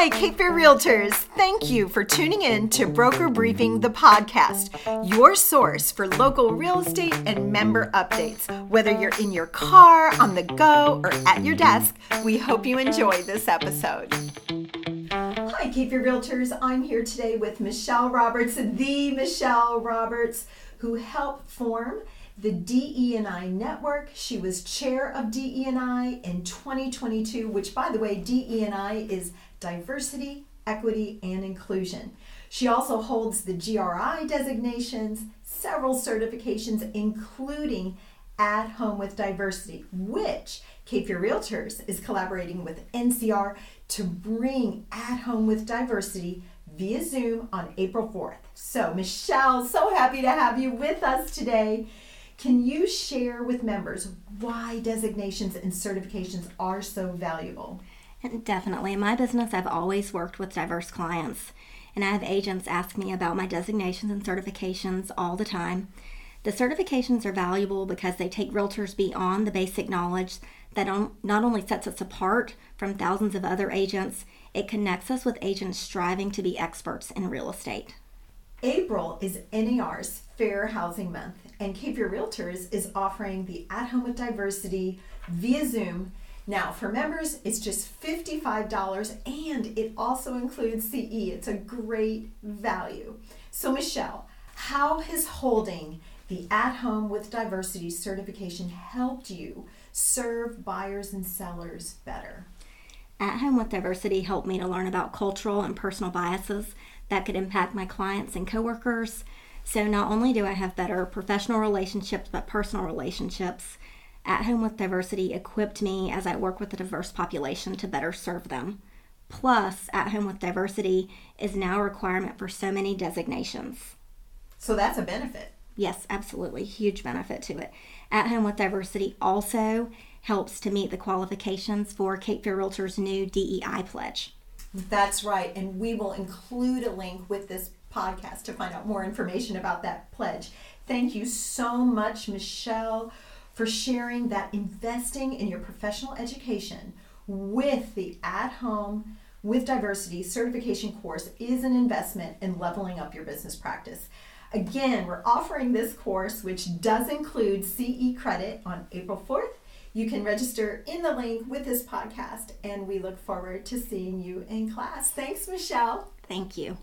Hi, Cape Fear Realtors. Thank you for tuning in to Broker Briefing, the podcast, your source for local real estate and member updates. Whether you're in your car, on the go, or at your desk, we hope you enjoy this episode. Hi, Cape Fear Realtors. I'm here today with Michelle Roberts, the Michelle Roberts, who helped form the DE&I network. She was chair of DE&I in 2022, which by the way, DE&I is diversity, equity, and inclusion. She also holds the GRI designations, several certifications, including At Home with Diversity, which Cape Fear Realtors is collaborating with NCR to bring At Home with Diversity via Zoom on April 4th. So, Michelle, so happy to have you with us today. Can you share with members why designations and certifications are so valuable? Definitely. In my business, I've always worked with diverse clients, and I have agents ask me about my designations and certifications all the time. The certifications are valuable because they take realtors beyond the basic knowledge that not only sets us apart from thousands of other agents, it connects us with agents striving to be experts in real estate. April is NAR's Fair Housing Month, and Cape Fear Realtors is offering the At Home with Diversity via Zoom. Now, for members, it's just $55 and it also includes CE. It's a great value. So, Michelle, how has holding the At Home with Diversity certification helped you serve buyers and sellers better? At Home with Diversity helped me to learn about cultural and personal biases that could impact my clients and coworkers. So not only do I have better professional relationships, but personal relationships. At Home with Diversity equipped me as I work with a diverse population to better serve them. Plus, At Home with Diversity is now a requirement for so many designations. So that's a benefit. Yes, absolutely. Huge benefit to it. At Home with Diversity also helps to meet the qualifications for Cape Fear Realtors' new DEI pledge. That's right. And we will include a link with this podcast to find out more information about that pledge. Thank you so much, Michelle, for sharing that investing in your professional education with the at home with diversity certification course is an investment in leveling up your business practice. Again, we're offering this course, which does include CE credit on April 4th you can register in the link with this podcast, and we look forward to seeing you in class. Thanks, Michelle. Thank you.